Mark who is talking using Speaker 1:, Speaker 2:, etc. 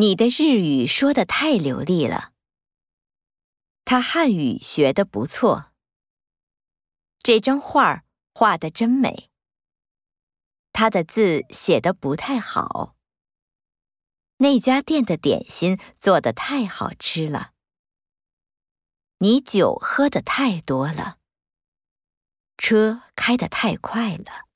Speaker 1: 你的日语说的太流利了。他汉语学的不错。这张画画的真美。他的字写的不太好。那家店的点心做的太好吃了。你酒喝的太多了。车开得太快了。